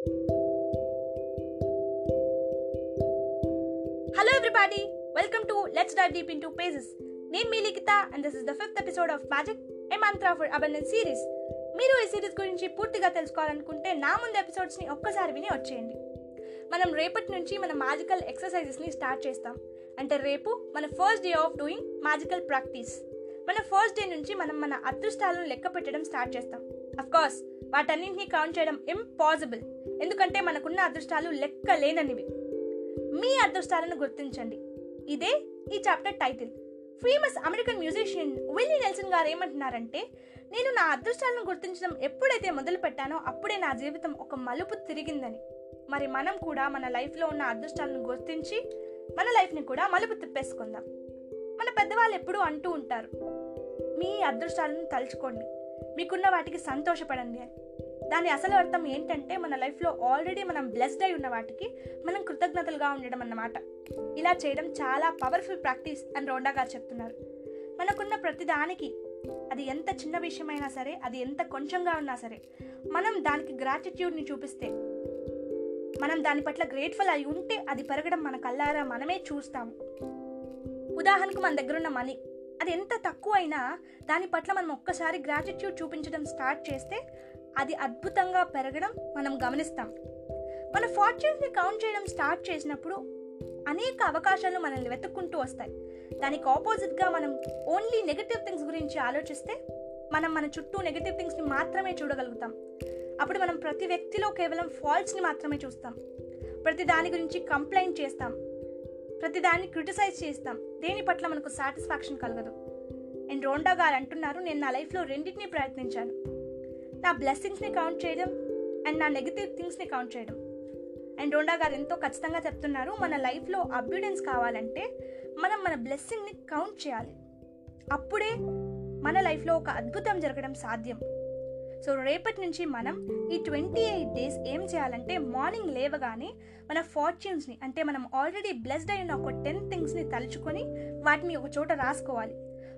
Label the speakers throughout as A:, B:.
A: Hello everybody welcome to let's dive deep into pages నేను మీ Likhitha and this is the fifth episode of magic a mantra for abundance series మీరు ఈ series గురించి పూర్తిగా తెలుసుకోవాలనుకుంటే నా ముందు ఎపిసోడ్స్ని ఒక్కసారి విని వచ్చేయండి మనం రేపటి నుంచి మన మ్యాజికల్ ఎక్సర్సైజెస్ని స్టార్ట్ చేస్తాం. అంటే రేపు మన first day of doing magical practice మన ఫస్ట్ డే నుంచి మనం మన అదృష్టాలను లెక్క పెట్టడం స్టార్ట్ చేస్తాం. అఫ్కోర్స్ వాటన్నింటినీ కౌంట్ చేయడం ఇంపాసిబుల్ ఎందుకంటే మనకున్న అదృష్టాలు లెక్క లేననివి మీ అదృష్టాలను గుర్తించండి. ఇదే ఈ chapter title famous American musician Willie Nelson గారు ఏమంటున్నారంటే నేను నా అదృష్టాలను గుర్తించడం ఎప్పుడైతే మొదలు పెట్టానో అప్పుడే నా జీవితం ఒక మలుపు తిరిగిందని. మరి మనం కూడా మన లైఫ్లో ఉన్న అదృష్టాలను గుర్తించి మన లైఫ్ని కూడా మలుపు తిప్పేసుకుందాం. మన పెద్దవాళ్ళు ఎప్పుడూ అంటూ ఉంటారు మీ అదృష్టాలను తలుచుకోండి. మీకున్న వాటికి సంతోషపడండి అని. దాని అసలు అర్థం ఏంటంటే మన లైఫ్లో ఆల్రెడీ మనం బ్లెస్డ్ అయి ఉన్న వాటికి మనం కృతజ్ఞతలుగా ఉండడం అన్నమాట. ఇలా చేయడం చాలా పవర్ఫుల్ ప్రాక్టీస్ అని రోండా గారు చెప్తున్నారు. మనకున్న ప్రతిదానికి అది ఎంత చిన్న విషయమైనా సరే అది ఎంత కొంచెంగా ఉన్నా సరే మనం దానికి గ్రాటిట్యూడ్ని చూపిస్తే మనం దాని పట్ల గ్రేట్ఫుల్ అయి ఉంటే అది పెరగడం మన కళ్ళారా మనమే చూస్తాము. ఉదాహరణకు మన దగ్గర ఉన్న మనీ అది ఎంత తక్కువైనా దాని పట్ల మనం ఒక్కసారి గ్రాటిట్యూడ్ చూపించడం స్టార్ట్ చేస్తే అది అద్భుతంగా పెరగడం మనం గమనిస్తాం. మన ఫార్చ్యూన్స్ని కౌంట్ చేయడం స్టార్ట్ చేసినప్పుడు అనేక అవకాశాలు మనల్ని వెతుక్కుంటూ వస్తాయి. దానికి ఆపోజిట్గా మనం ఓన్లీ నెగటివ్ థింగ్స్ గురించి ఆలోచిస్తే మనం మన చుట్టూ నెగటివ్ థింగ్స్ని మాత్రమే చూడగలుగుతాం. అప్పుడు మనం ప్రతి వ్యక్తిలో కేవలం ఫాల్ట్స్ని మాత్రమే చూస్తాం. ప్రతి దాని గురించి కంప్లైంట్ చేస్తాం. ప్రతి దాన్ని క్రిటిసైజ్ చేస్తాం. దేని పట్ల మనకు సాటిస్ఫాక్షన్ కలగదు. అండ్ రోండా గారు అంటున్నారు నేను నా లైఫ్లో రెండింటిని ప్రయత్నించాను. నా బ్లెస్సింగ్స్ని కౌంట్ చేయడం అండ్ నా నెగిటివ్ థింగ్స్ని కౌంట్ చేయడం. అండ్ రోండా గారు ఎంతో ఖచ్చితంగా చెప్తున్నారు మన లైఫ్లో అబ్యూడెన్స్ కావాలంటే మనం మన బ్లెస్సింగ్ని కౌంట్ చేయాలి. అప్పుడే మన లైఫ్లో ఒక అద్భుతం జరగడం సాధ్యం. సో రేపటి నుంచి మనం ఈ ట్వంటీ ఎయిట్ డేస్ ఏం చేయాలంటే మార్నింగ్ లేవగానే మన ఫార్చ్యూన్స్ని అంటే మనం ఆల్రెడీ బ్లెస్డ్ అయిన ఒక టెన్ థింగ్స్ని తలుచుకొని వాటిని ఒక చోట రాసుకోవాలి.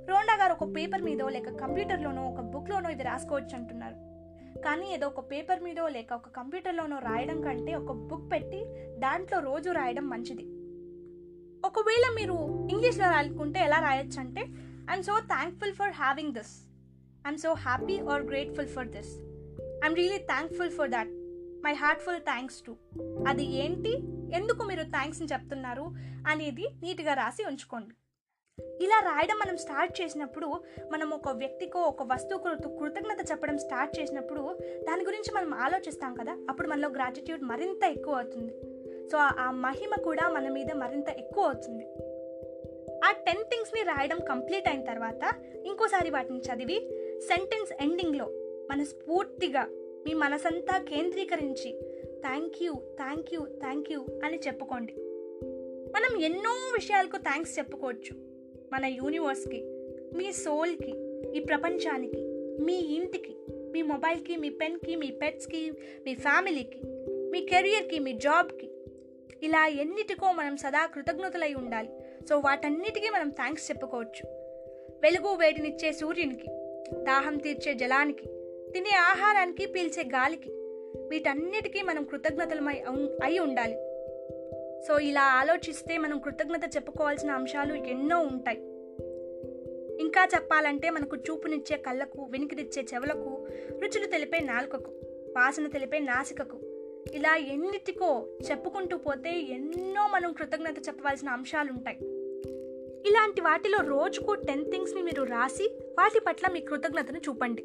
A: రోండా గారు ఒక పేపర్ మీదో లేక కంప్యూటర్లోనో ఒక బుక్లోనో ఇది రాసుకోవచ్చు అంటున్నారు. కానీ ఏదో ఒక పేపర్ మీదో లేక ఒక కంప్యూటర్లోనో రాయడం కంటే ఒక బుక్ పెట్టి దాంట్లో రోజు రాయడం మంచిది. ఒకవేళ మీరు ఇంగ్లీష్లో రాయకుంటే ఎలా రాయొచ్చు అంటే I'm so thankful for having this I'm so happy or grateful for this I'm really thankful for that my heartful thanks to అది ఏంటి? ఎందుకు మీరు థ్యాంక్స్ని చెప్తున్నారు? అనేది నీట్గా రాసి ఉంచుకోండి. ఇలా రాయడం మనం స్టార్ట్ చేసినప్పుడు మనం ఒక వ్యక్తికో ఒక వస్తువుకు కృతజ్ఞత చెప్పడం స్టార్ట్ చేసినప్పుడు దాని గురించి మనం ఆలోచిస్తాం కదా అప్పుడు మనలో గ్రాటిట్యూడ్ మరింత ఎక్కువ అవుతుంది. సో ఆ మహిమ కూడా మన మీద మరింత ఎక్కువ అవుతుంది. ఆ టెన్ థింగ్స్ని రాయడం కంప్లీట్ అయిన తర్వాత ఇంకోసారి వాటిని చదివి సెంటెన్స్ ఎండింగ్లో మన స్ఫూర్తిగా మీ మనసంతా కేంద్రీకరించి thank you thank you thank you అని చెప్పుకోండి. మనం ఎన్నో విషయాలకు థ్యాంక్స్ చెప్పుకోవచ్చు. మన యూనివర్స్కి మీ సోల్కి ఈ ప్రపంచానికి మీ ఇంటికి మీ మొబైల్కి మీ పెన్కి మీ పెట్స్కి మీ ఫ్యామిలీకి మీ కెరియర్కి మీ జాబ్కి. ఇలా ఎన్నిటికో మనం సదా కృతజ్ఞతలై ఉండాలి. సో వాటన్నిటికీ మనం థ్యాంక్స్ చెప్పుకోవచ్చు. వెలుగు వేడినిచ్చే సూర్యునికి దాహం తీర్చే జలానికి తినే ఆహారానికి పీల్చే గాలికి వీటన్నిటికీ మనం కృతజ్ఞతలమై అయి ఉండాలి. సో ఇలా ఆలోచిస్తే మనం కృతజ్ఞత చెప్పుకోవాల్సిన అంశాలు ఎన్నో ఉంటాయి. ఇంకా చెప్పాలంటే మనకు చూపునిచ్చే కళ్ళకు వినికిడిచ్చే చెవులకు రుచులు తెలిపే నాలుకకు వాసన తెలిపే నాసికకు ఇలా ఎన్నిటికో చెప్పుకుంటూ పోతే ఎన్నో మనం కృతజ్ఞత చెప్పవలసిన అంశాలు ఉంటాయి. ఇలాంటి వాటిలో రోజుకు టెన్ థింగ్స్ని మీరు రాసి వాటి పట్ల మీ కృతజ్ఞతను చూపండి.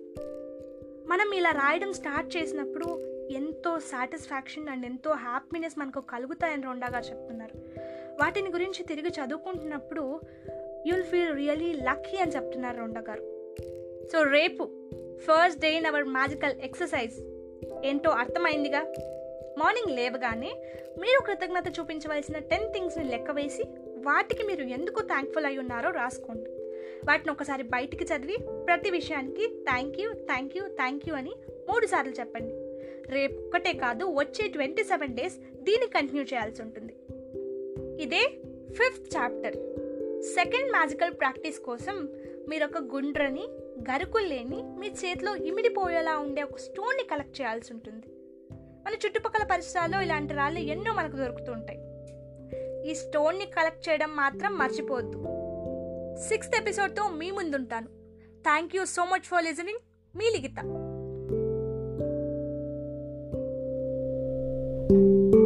A: మనం ఇలా రాయడం స్టార్ట్ చేసినప్పుడు ఎంతో సాటిస్ఫాక్షన్ అండ్ ఎంతో హ్యాపీనెస్ మనకు కలుగుతాయని రొండా గారు చెప్తున్నారు. వాటిని గురించి తిరిగి చదువుకుంటున్నప్పుడు యుల్ ఫీల్ రియలీ లక్కీ అని చెప్తున్నారు రొండా గారు. సో రేపు first day in our magical exercise ఏంటో అర్థమైందిగా? మార్నింగ్ లేవగానే మీరు కృతజ్ఞత చూపించవలసిన టెన్ థింగ్స్ని లెక్క వేసి వాటికి మీరు ఎందుకు థ్యాంక్ఫుల్ అయి ఉన్నారో రాసుకోండి. వాటిని ఒకసారి బయటికి చదివి ప్రతి విషయానికి thank you thank you thank you అని మూడు సార్లు చెప్పండి. రేపు ఒక్కటే కాదు వచ్చే ట్వంటీ సెవెన్ డేస్ దీన్ని కంటిన్యూ చేయాల్సి ఉంటుంది. ఇదే fifth chapter. Second magical practice కోసం మీరు ఒక గుండ్రని గరుకులు లేని మీ చేతిలో ఇమిడిపోయేలా ఉండే ఒక స్టోన్ని కలెక్ట్ చేయాల్సి ఉంటుంది. మన చుట్టుపక్కల పరిసరాల్లో ఇలాంటి రాళ్ళు ఎన్నో మనకు దొరుకుతుంటాయి ఈ స్టోన్ని కలెక్ట్ చేయడం మాత్రం మర్చిపోవద్దు. సిక్స్త్ ఎపిసోడ్తో మీ ముందుంటాను. Thank you so much for listening. Me Likhita. Thank you.